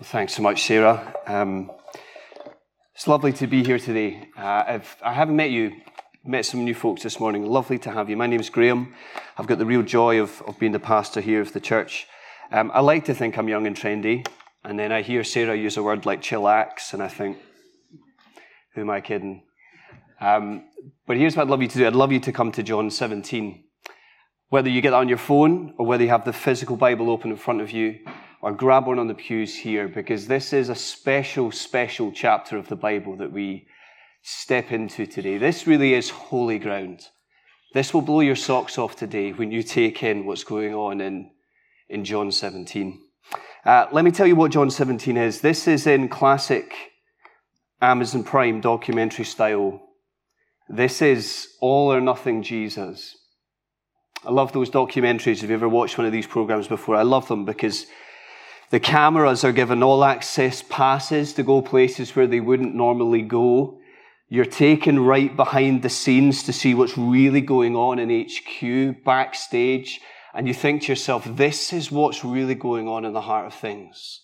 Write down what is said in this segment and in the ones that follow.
Thanks so much, Sarah. Um, it's lovely to be here today. Uh, I haven't met you, met some new folks this morning. Lovely to have you. My name is Graeme. I've got the real joy of, of being the pastor here of the church. Um, I like to think I'm young and trendy, and then I hear Sarah use a word like chillax, and I think, who am I kidding? Um, but here's what I'd love you to do I'd love you to come to John 17. Whether you get that on your phone or whether you have the physical Bible open in front of you, or grab one on the pews here because this is a special, special chapter of the Bible that we step into today. This really is holy ground. This will blow your socks off today when you take in what's going on in, in John 17. Uh, let me tell you what John 17 is. This is in classic Amazon Prime documentary style. This is all or nothing Jesus. I love those documentaries. Have you ever watched one of these programs before? I love them because the cameras are given all access passes to go places where they wouldn't normally go. You're taken right behind the scenes to see what's really going on in HQ, backstage, and you think to yourself, this is what's really going on in the heart of things.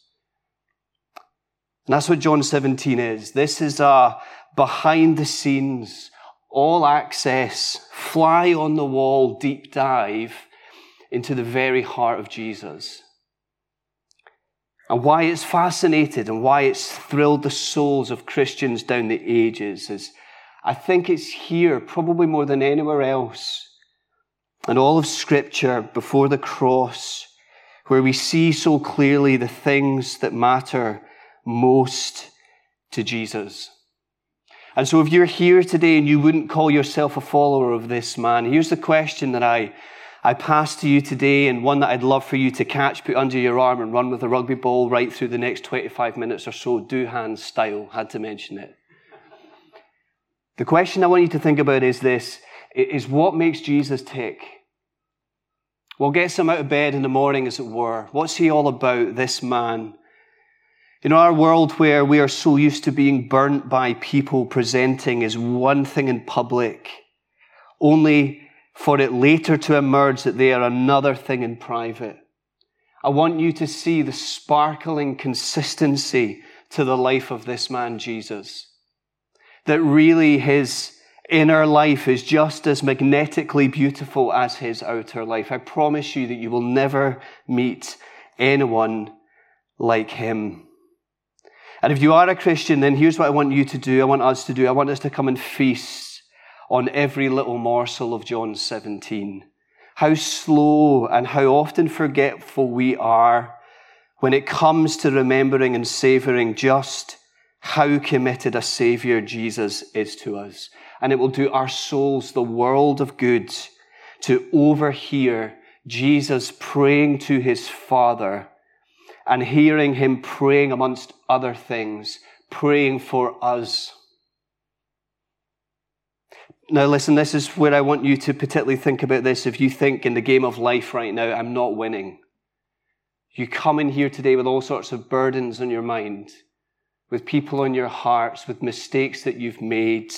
And that's what John 17 is. This is a behind the scenes, all access, fly on the wall deep dive into the very heart of Jesus and why it's fascinated and why it's thrilled the souls of Christians down the ages is I think it's here, probably more than anywhere else, in all of Scripture before the cross, where we see so clearly the things that matter most to Jesus. And so, if you're here today and you wouldn't call yourself a follower of this man, here's the question that I I pass to you today, and one that I'd love for you to catch, put under your arm, and run with a rugby ball right through the next 25 minutes or so, Duhan style, had to mention it. The question I want you to think about is this is what makes Jesus tick? What gets him out of bed in the morning, as it were? What's he all about, this man? In our world where we are so used to being burnt by people presenting as one thing in public, only for it later to emerge that they are another thing in private. I want you to see the sparkling consistency to the life of this man, Jesus. That really his inner life is just as magnetically beautiful as his outer life. I promise you that you will never meet anyone like him. And if you are a Christian, then here's what I want you to do. I want us to do. I want us to come and feast on every little morsel of John 17. How slow and how often forgetful we are when it comes to remembering and savoring just how committed a Savior Jesus is to us. And it will do our souls the world of good to overhear Jesus praying to his Father and hearing him praying amongst other things, praying for us. Now, listen, this is where I want you to particularly think about this. If you think in the game of life right now, I'm not winning. You come in here today with all sorts of burdens on your mind, with people on your hearts, with mistakes that you've made.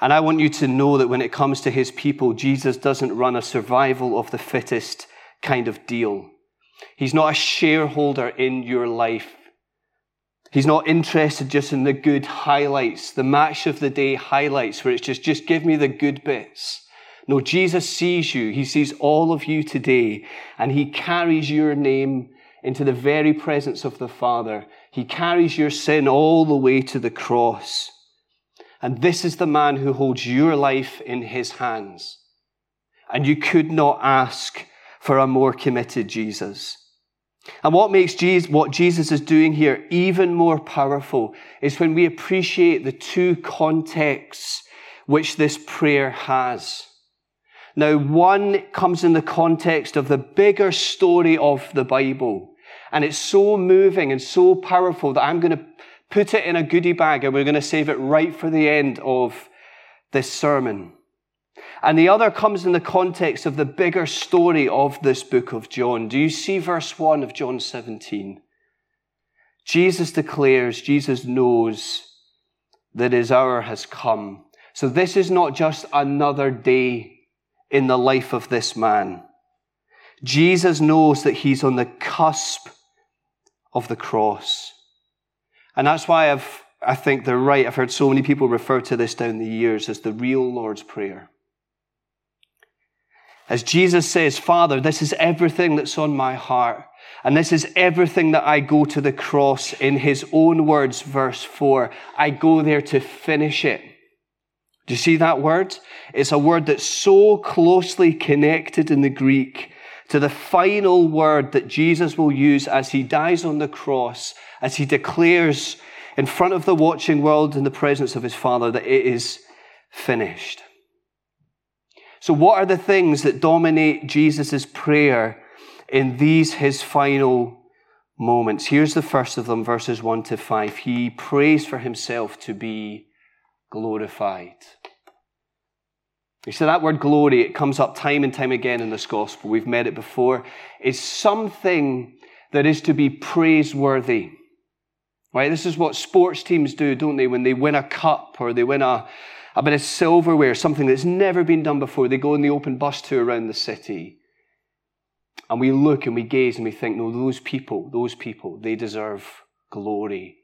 And I want you to know that when it comes to his people, Jesus doesn't run a survival of the fittest kind of deal. He's not a shareholder in your life. He's not interested just in the good highlights, the match of the day highlights, where it's just, just give me the good bits. No, Jesus sees you. He sees all of you today, and He carries your name into the very presence of the Father. He carries your sin all the way to the cross. And this is the man who holds your life in His hands. And you could not ask for a more committed Jesus. And what makes Jesus, what Jesus is doing here even more powerful is when we appreciate the two contexts which this prayer has. Now, one comes in the context of the bigger story of the Bible. And it's so moving and so powerful that I'm going to put it in a goodie bag and we're going to save it right for the end of this sermon. And the other comes in the context of the bigger story of this book of John. Do you see verse 1 of John 17? Jesus declares, Jesus knows that his hour has come. So this is not just another day in the life of this man. Jesus knows that he's on the cusp of the cross. And that's why I've, I think they're right. I've heard so many people refer to this down the years as the real Lord's Prayer. As Jesus says, Father, this is everything that's on my heart. And this is everything that I go to the cross in his own words, verse 4. I go there to finish it. Do you see that word? It's a word that's so closely connected in the Greek to the final word that Jesus will use as he dies on the cross, as he declares in front of the watching world in the presence of his Father that it is finished. So, what are the things that dominate Jesus' prayer in these his final moments? Here's the first of them, verses 1 to 5. He prays for himself to be glorified. You see that word glory, it comes up time and time again in this gospel. We've met it before. It's something that is to be praiseworthy. Right? This is what sports teams do, don't they? When they win a cup or they win a, a bit of silverware, something that's never been done before, they go on the open bus tour around the city. And we look and we gaze and we think, no, those people, those people, they deserve glory.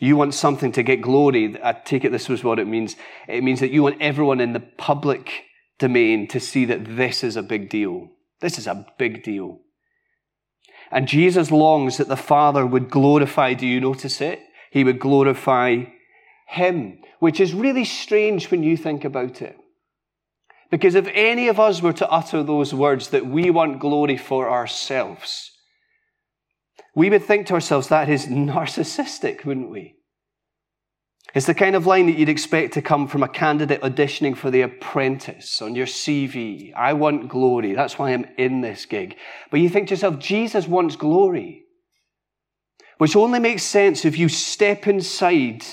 You want something to get glory. I take it this was what it means. It means that you want everyone in the public domain to see that this is a big deal. This is a big deal. And Jesus longs that the Father would glorify, do you notice it? He would glorify Him, which is really strange when you think about it. Because if any of us were to utter those words that we want glory for ourselves, we would think to ourselves that is narcissistic, wouldn't we? It's the kind of line that you'd expect to come from a candidate auditioning for The Apprentice on your CV. I want glory. That's why I'm in this gig. But you think to yourself, Jesus wants glory. Which only makes sense if you step inside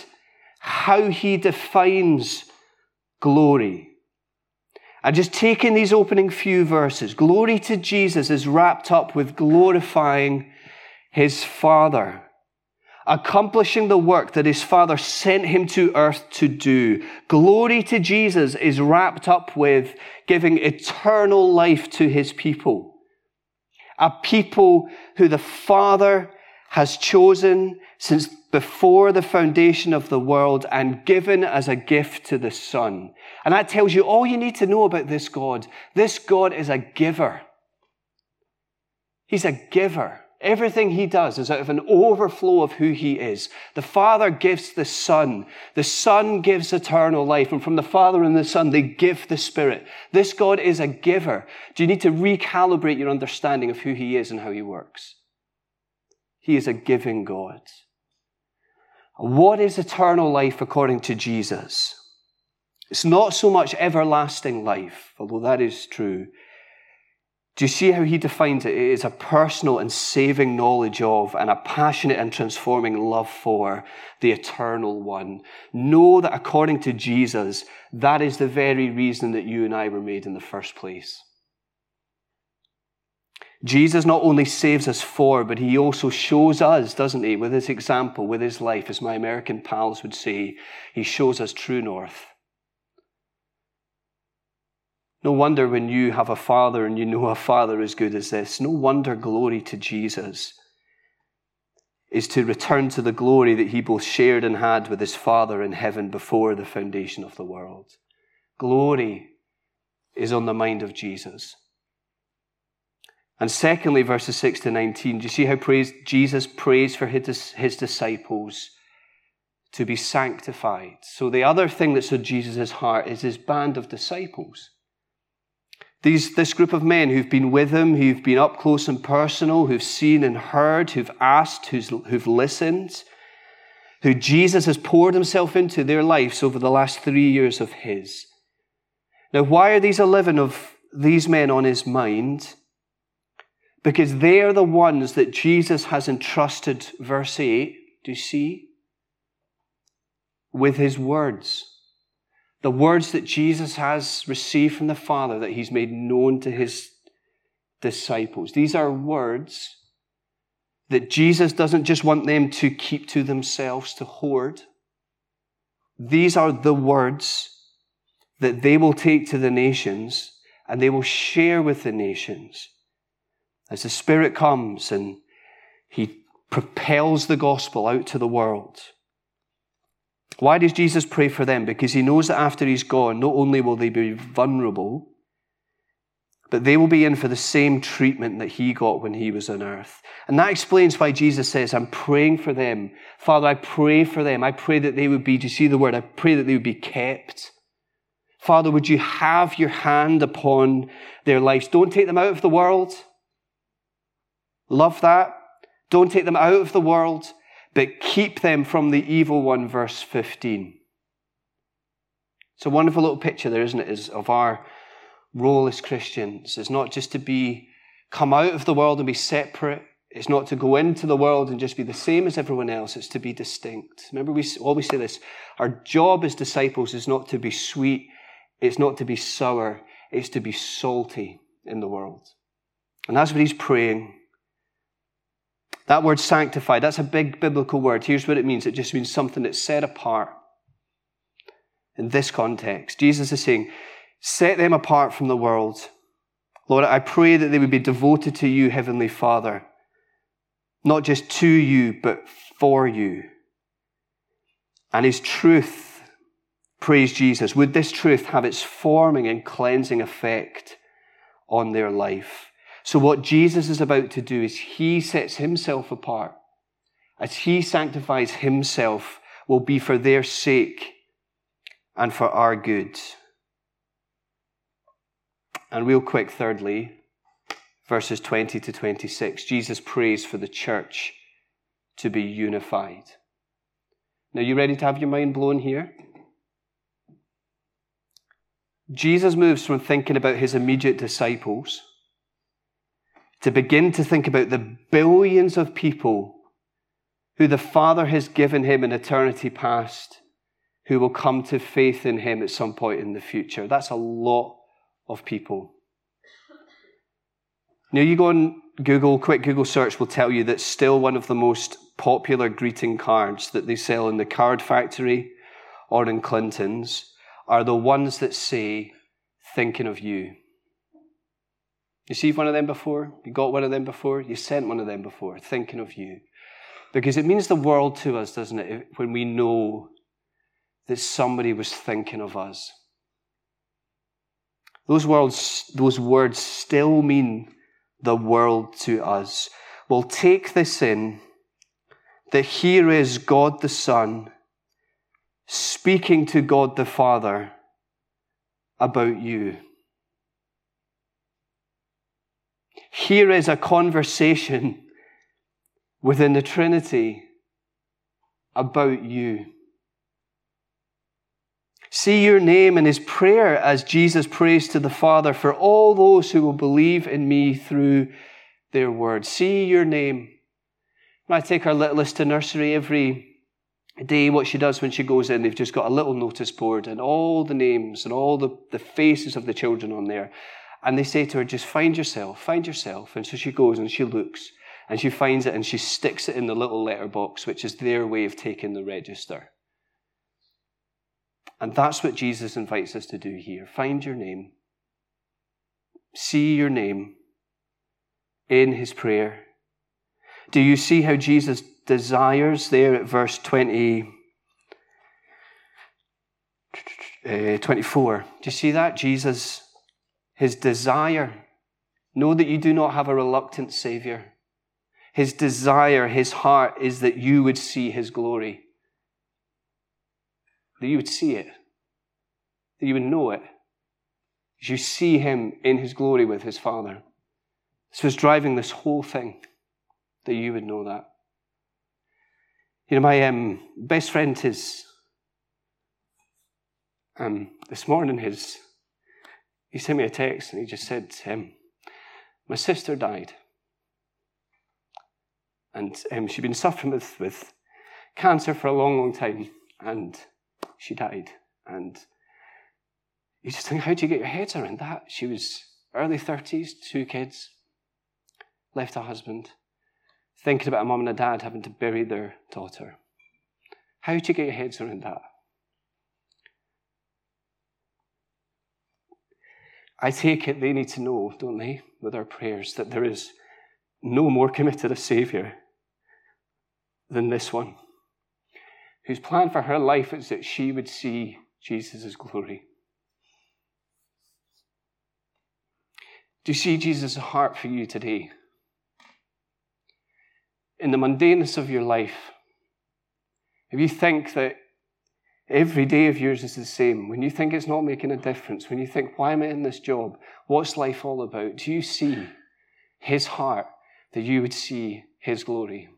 how he defines glory. And just taking these opening few verses, glory to Jesus is wrapped up with glorifying his Father, accomplishing the work that his Father sent him to earth to do. Glory to Jesus is wrapped up with giving eternal life to his people. A people who the Father has chosen since before the foundation of the world and given as a gift to the Son. And that tells you all you need to know about this God. This God is a giver. He's a giver. Everything he does is out of an overflow of who he is. The Father gives the Son. The Son gives eternal life. And from the Father and the Son, they give the Spirit. This God is a giver. Do you need to recalibrate your understanding of who he is and how he works? He is a giving God. What is eternal life according to Jesus? It's not so much everlasting life, although that is true. Do you see how he defines it? It is a personal and saving knowledge of and a passionate and transforming love for the eternal one. Know that according to Jesus, that is the very reason that you and I were made in the first place. Jesus not only saves us for, but he also shows us, doesn't he, with his example, with his life, as my American pals would say, he shows us true north. No wonder when you have a father and you know a father as good as this, no wonder glory to Jesus is to return to the glory that he both shared and had with his father in heaven before the foundation of the world. Glory is on the mind of Jesus. And secondly, verses 6 to 19, do you see how praise, Jesus prays for his, his disciples to be sanctified? So the other thing that's on Jesus' heart is his band of disciples. These, this group of men who've been with him, who've been up close and personal, who've seen and heard, who've asked, who've listened, who Jesus has poured himself into their lives over the last three years of his. Now, why are these 11 of these men on his mind? Because they are the ones that Jesus has entrusted, verse 8, do you see? With his words the words that Jesus has received from the Father that he's made known to his disciples. These are words that Jesus doesn't just want them to keep to themselves, to hoard. These are the words that they will take to the nations and they will share with the nations. As the Spirit comes and He propels the gospel out to the world. Why does Jesus pray for them? Because he knows that after he's gone, not only will they be vulnerable, but they will be in for the same treatment that he got when he was on earth. And that explains why Jesus says, I'm praying for them. Father, I pray for them. I pray that they would be, do you see the word? I pray that they would be kept. Father, would you have your hand upon their lives? Don't take them out of the world. Love that. Don't take them out of the world, but keep them from the evil one, verse 15. It's a wonderful little picture there, isn't it, is of our role as Christians is not just to be come out of the world and be separate. It's not to go into the world and just be the same as everyone else. It's to be distinct. Remember, we always say this. Our job as disciples is not to be sweet. It's not to be sour. It's to be salty in the world. And that's what he's praying. That word sanctified, that's a big biblical word. Here's what it means. It just means something that's set apart. In this context, Jesus is saying, Set them apart from the world. Lord, I pray that they would be devoted to you, Heavenly Father. Not just to you, but for you. And His truth, praise Jesus, would this truth have its forming and cleansing effect on their life? So, what Jesus is about to do is He sets Himself apart. As He sanctifies Himself, will be for their sake and for our good. And real quick, thirdly, verses 20 to 26, Jesus prays for the church to be unified. Now, you ready to have your mind blown here? Jesus moves from thinking about his immediate disciples to begin to think about the billions of people who the Father has given him in eternity past who will come to faith in him at some point in the future. That's a lot of people. Now, you go on Google, quick Google search will tell you that still one of the most popular greeting cards that they sell in the card factory or in Clinton's are the ones that say, thinking of you. You see one of them before? You got one of them before? You sent one of them before, thinking of you. Because it means the world to us, doesn't it, when we know that somebody was thinking of us. Those words, those words still mean the world to us. Well, take this in that here is God the Son speaking to God the Father about you. Here is a conversation within the Trinity about you. See your name in his prayer as Jesus prays to the Father for all those who will believe in me through their word. See your name. When I take our littlest to nursery every day, what she does when she goes in, they've just got a little notice board and all the names and all the, the faces of the children on there. And they say to her, just find yourself, find yourself. And so she goes and she looks and she finds it and she sticks it in the little letterbox, which is their way of taking the register. And that's what Jesus invites us to do here. Find your name. See your name in his prayer. Do you see how Jesus desires there at verse 20, uh, 24? Do you see that? Jesus, his desire. Know that you do not have a reluctant Savior. His desire, his heart is that you would see his glory that you would see it, that you would know it, as you see him in his glory with his Father. This was driving this whole thing, that you would know that. You know, my um, best friend, his, um, this morning, his, he sent me a text and he just said, um, My sister died. And um, she'd been suffering with, with cancer for a long, long time. And she died. And you just think, how do you get your heads around that? She was early 30s, two kids, left a husband, thinking about a mum and a dad having to bury their daughter. How do you get your heads around that? I take it they need to know, don't they, with our prayers, that there is no more committed a Saviour than this one, whose plan for her life is that she would see Jesus' glory. Do you see Jesus' heart for you today? In the mundaneness of your life, if you think that every day of yours is the same, when you think it's not making a difference, when you think, why am I in this job? What's life all about? Do you see his heart that you would see his glory?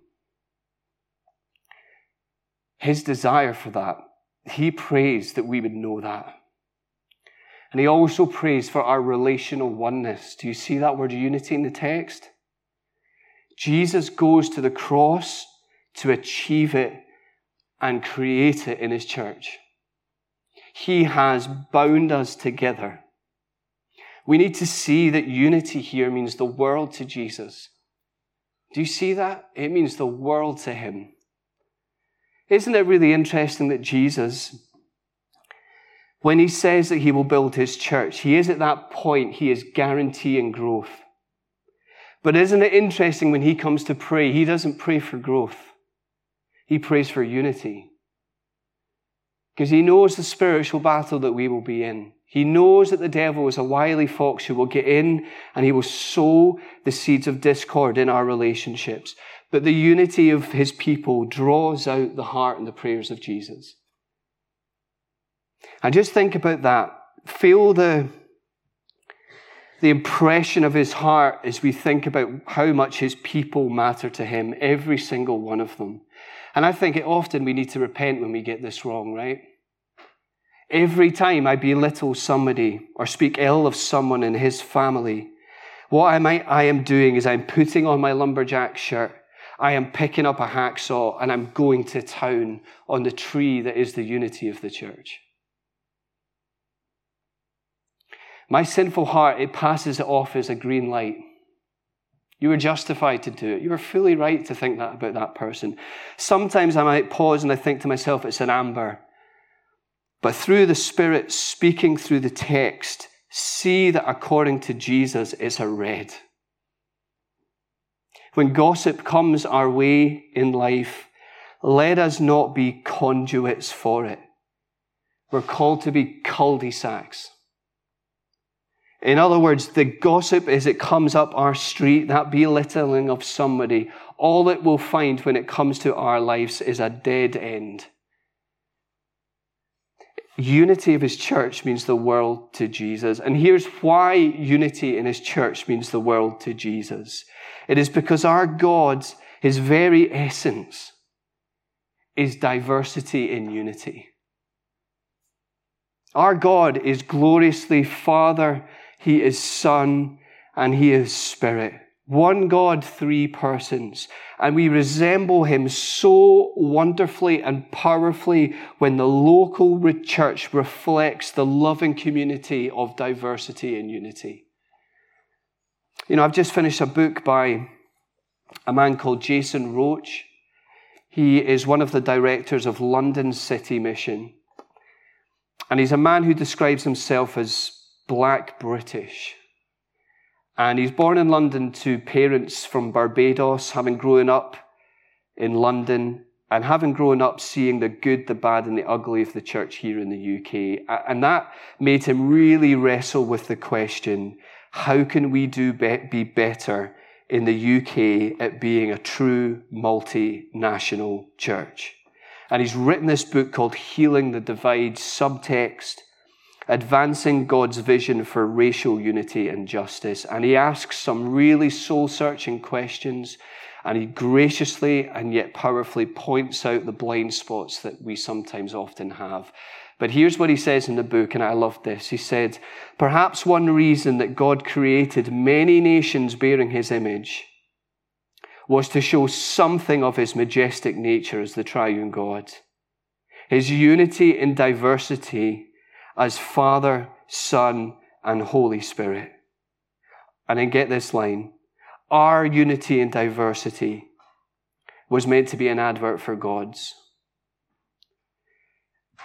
His desire for that, he prays that we would know that. And he also prays for our relational oneness. Do you see that word unity in the text? Jesus goes to the cross to achieve it and create it in his church. He has bound us together. We need to see that unity here means the world to Jesus. Do you see that? It means the world to him. Isn't it really interesting that Jesus, when he says that he will build his church, he is at that point, he is guaranteeing growth. But isn't it interesting when he comes to pray, he doesn't pray for growth, he prays for unity. Because he knows the spiritual battle that we will be in. He knows that the devil is a wily fox who will get in and he will sow the seeds of discord in our relationships. But the unity of his people draws out the heart and the prayers of Jesus. And just think about that. Feel the, the impression of his heart as we think about how much his people matter to him, every single one of them. And I think it often we need to repent when we get this wrong, right? Every time I belittle somebody or speak ill of someone in his family, what I, I am doing is I'm putting on my lumberjack shirt I am picking up a hacksaw and I'm going to town on the tree that is the unity of the church. My sinful heart, it passes it off as a green light. You were justified to do it. You were fully right to think that about that person. Sometimes I might pause and I think to myself, it's an amber. But through the Spirit speaking through the text, see that according to Jesus, it's a red. When gossip comes our way in life, let us not be conduits for it. We're called to be cul-de-sacs. In other words, the gossip as it comes up our street, that belittling of somebody, all it will find when it comes to our lives is a dead end. Unity of his church means the world to Jesus. And here's why unity in his church means the world to Jesus. It is because our God, his very essence, is diversity in unity. Our God is gloriously Father, He is Son, and He is Spirit. One God, three persons. And we resemble Him so wonderfully and powerfully when the local church reflects the loving community of diversity and unity. You know, I've just finished a book by a man called Jason Roach. He is one of the directors of London City Mission. And he's a man who describes himself as black British. And he's born in London to parents from Barbados, having grown up in London and having grown up seeing the good, the bad, and the ugly of the church here in the UK. And that made him really wrestle with the question how can we do be, be better in the UK at being a true multinational church? And he's written this book called Healing the Divide, subtext, advancing God's vision for racial unity and justice. And he asks some really soul searching questions. And he graciously and yet powerfully points out the blind spots that we sometimes often have. But here's what he says in the book, and I love this. He said, Perhaps one reason that God created many nations bearing his image was to show something of his majestic nature as the triune God. His unity in diversity as Father, Son, and Holy Spirit. And then get this line our unity and diversity was meant to be an advert for God's.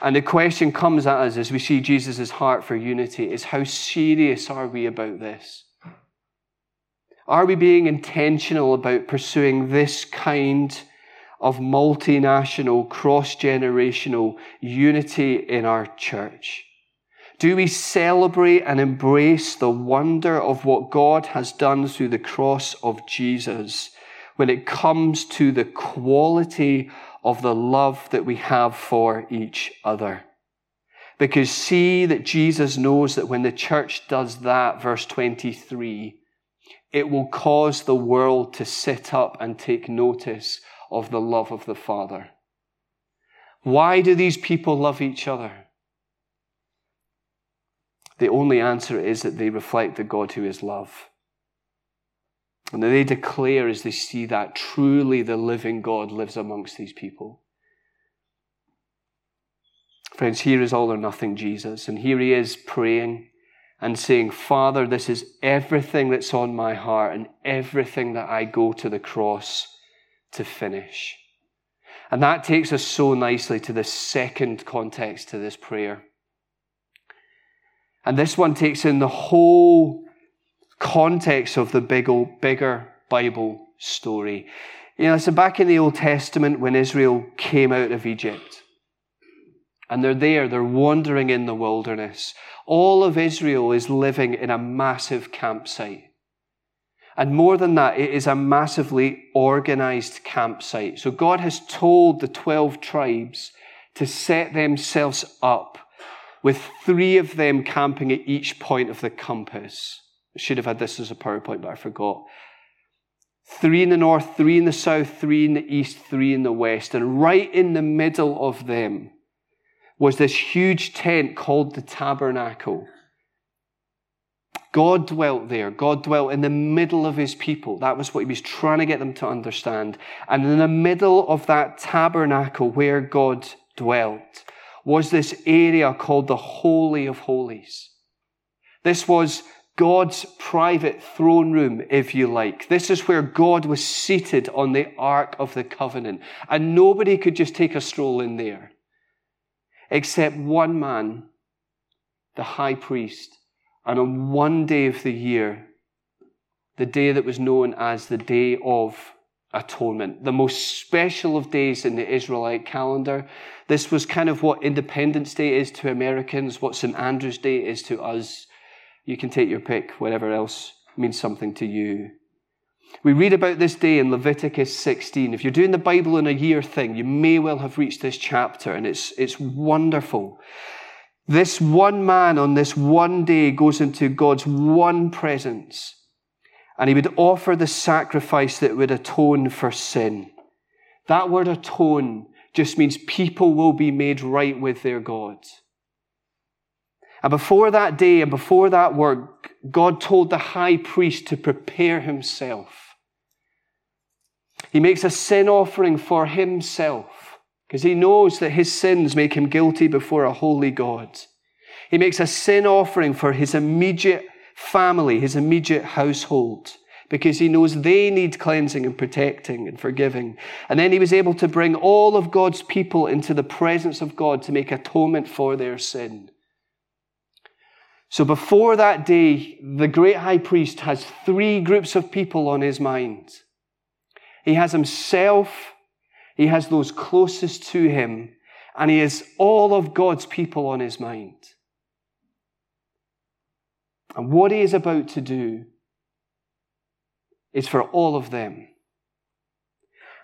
And the question comes at us as we see Jesus' heart for unity is how serious are we about this? Are we being intentional about pursuing this kind of multinational, cross generational unity in our church? Do we celebrate and embrace the wonder of what God has done through the cross of Jesus when it comes to the quality of the love that we have for each other? Because see that Jesus knows that when the church does that, verse 23, it will cause the world to sit up and take notice of the love of the Father. Why do these people love each other? The only answer is that they reflect the God who is love. And that they declare as they see that truly the living God lives amongst these people. Friends, here is all or nothing Jesus, and here he is praying and saying, Father, this is everything that's on my heart and everything that I go to the cross to finish. And that takes us so nicely to the second context to this prayer. And this one takes in the whole context of the big old, bigger Bible story. You know, so back in the Old Testament when Israel came out of Egypt, and they're there, they're wandering in the wilderness. All of Israel is living in a massive campsite. And more than that, it is a massively organized campsite. So God has told the 12 tribes to set themselves up with three of them camping at each point of the compass. I should have had this as a PowerPoint, but I forgot. Three in the north, three in the south, three in the east, three in the west. And right in the middle of them was this huge tent called the tabernacle. God dwelt there. God dwelt in the middle of his people. That was what he was trying to get them to understand. And in the middle of that tabernacle where God dwelt was this area called the Holy of Holies. This was God's private throne room, if you like. This is where God was seated on the Ark of the Covenant. And nobody could just take a stroll in there. Except one man, the high priest. And on one day of the year, the day that was known as the Day of atonement, the most special of days in the Israelite calendar. This was kind of what Independence Day is to Americans, what St. Andrew's Day is to us. You can take your pick, whatever else means something to you. We read about this day in Leviticus 16. If you're doing the Bible in a year thing, you may well have reached this chapter, and it's, it's wonderful. This one man on this one day goes into God's one presence and he would offer the sacrifice that would atone for sin. That word atone just means people will be made right with their God. And before that day and before that work, God told the high priest to prepare himself. He makes a sin offering for himself because he knows that his sins make him guilty before a holy God. He makes a sin offering for his immediate family, his immediate household, because he knows they need cleansing and protecting and forgiving. And then he was able to bring all of God's people into the presence of God to make atonement for their sin. So before that day, the great high priest has three groups of people on his mind. He has himself, he has those closest to him, and he has all of God's people on his mind. And what he is about to do is for all of them.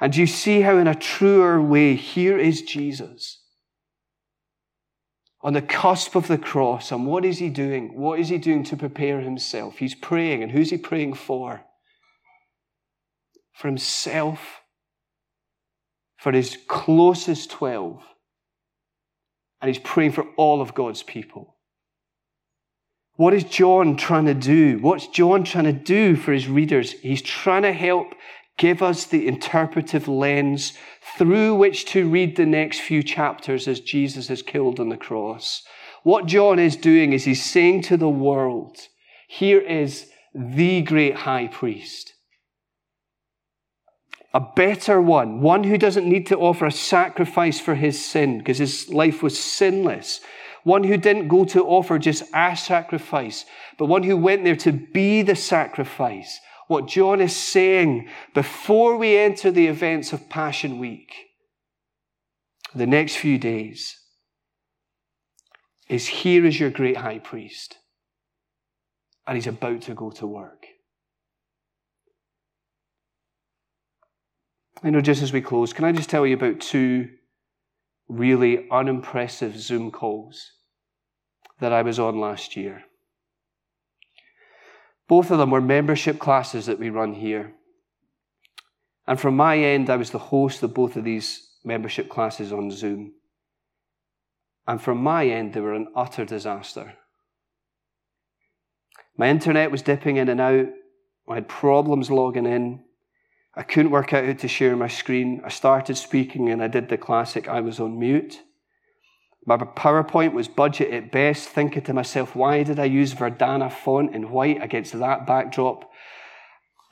And you see how, in a truer way, here is Jesus on the cusp of the cross. And what is he doing? What is he doing to prepare himself? He's praying. And who's he praying for? For himself, for his closest 12. And he's praying for all of God's people. What is John trying to do? What's John trying to do for his readers? He's trying to help give us the interpretive lens through which to read the next few chapters as Jesus is killed on the cross. What John is doing is he's saying to the world, here is the great high priest. A better one, one who doesn't need to offer a sacrifice for his sin because his life was sinless one who didn't go to offer just a sacrifice, but one who went there to be the sacrifice, what John is saying before we enter the events of Passion Week, the next few days, is here is your great high priest, and he's about to go to work. I know just as we close, can I just tell you about two really unimpressive Zoom calls that I was on last year? Both of them were membership classes that we run here. And from my end, I was the host of both of these membership classes on Zoom. And from my end, they were an utter disaster. My internet was dipping in and out. I had problems logging in. I couldn't work out how to share my screen. I started speaking and I did the classic I was on mute. My PowerPoint was budget at best, thinking to myself, why did I use Verdana font in white against that backdrop?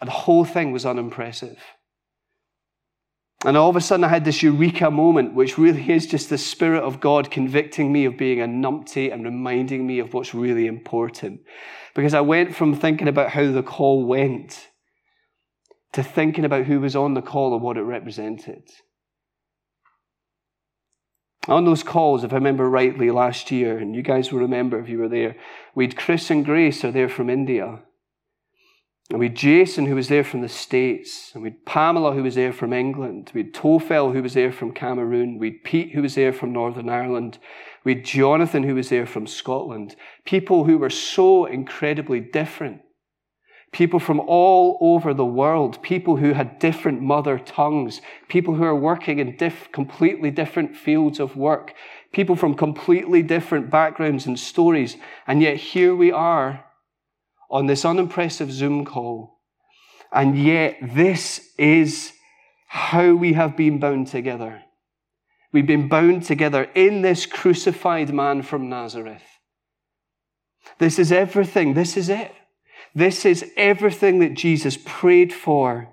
And the whole thing was unimpressive. And all of a sudden, I had this eureka moment, which really is just the Spirit of God convicting me of being a numpty and reminding me of what's really important. Because I went from thinking about how the call went to thinking about who was on the call and what it represented. On those calls, if I remember rightly, last year, and you guys will remember if you were there, we had Chris and Grace are there from India. And we had Jason, who was there from the States. And we had Pamela, who was there from England. We had Tofel, who was there from Cameroon. We had Pete, who was there from Northern Ireland. We had Jonathan, who was there from Scotland. People who were so incredibly different people from all over the world, people who had different mother tongues, people who are working in diff- completely different fields of work, people from completely different backgrounds and stories. And yet here we are on this unimpressive Zoom call. And yet this is how we have been bound together. We've been bound together in this crucified man from Nazareth. This is everything. This is it. This is everything that Jesus prayed for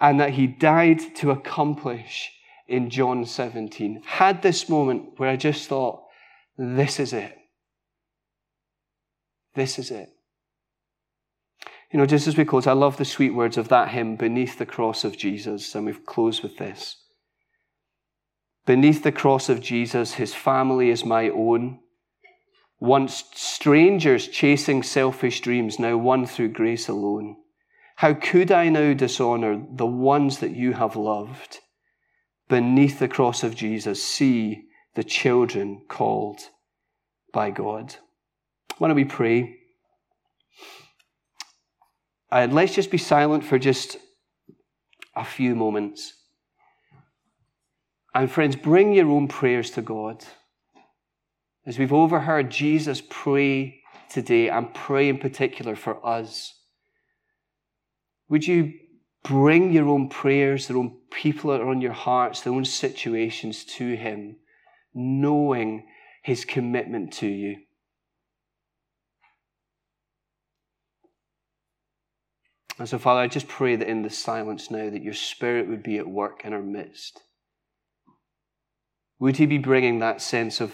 and that he died to accomplish in John 17. Had this moment where I just thought, this is it. This is it. You know, just as we close, I love the sweet words of that hymn, Beneath the Cross of Jesus, and we've closed with this. Beneath the cross of Jesus, his family is my own. Once strangers chasing selfish dreams, now won through grace alone. How could I now dishonor the ones that you have loved? Beneath the cross of Jesus, see the children called by God. Why don't we pray? And let's just be silent for just a few moments. And friends, bring your own prayers to God. As we've overheard Jesus pray today and pray in particular for us, would you bring your own prayers, their own people that are on your hearts, their own situations to Him, knowing His commitment to you? And so, Father, I just pray that in the silence now, that your Spirit would be at work in our midst. Would He be bringing that sense of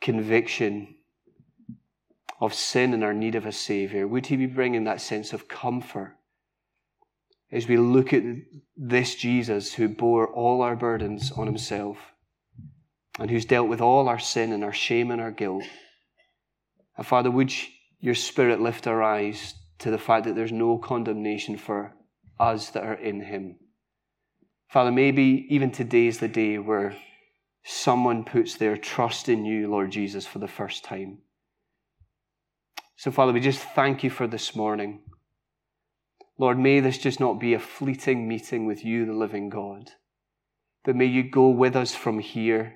conviction of sin and our need of a Savior? Would He be bringing that sense of comfort as we look at this Jesus who bore all our burdens on Himself and who's dealt with all our sin and our shame and our guilt? And Father, would your Spirit lift our eyes to the fact that there's no condemnation for us that are in Him? Father, maybe even today is the day where someone puts their trust in you, Lord Jesus, for the first time. So, Father, we just thank you for this morning. Lord, may this just not be a fleeting meeting with you, the living God, but may you go with us from here,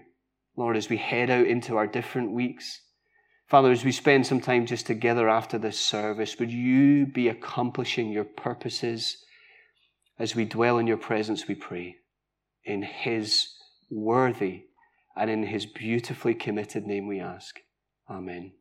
Lord, as we head out into our different weeks. Father, as we spend some time just together after this service, would you be accomplishing your purposes as we dwell in your presence, we pray, in his worthy and in his beautifully committed name we ask. Amen.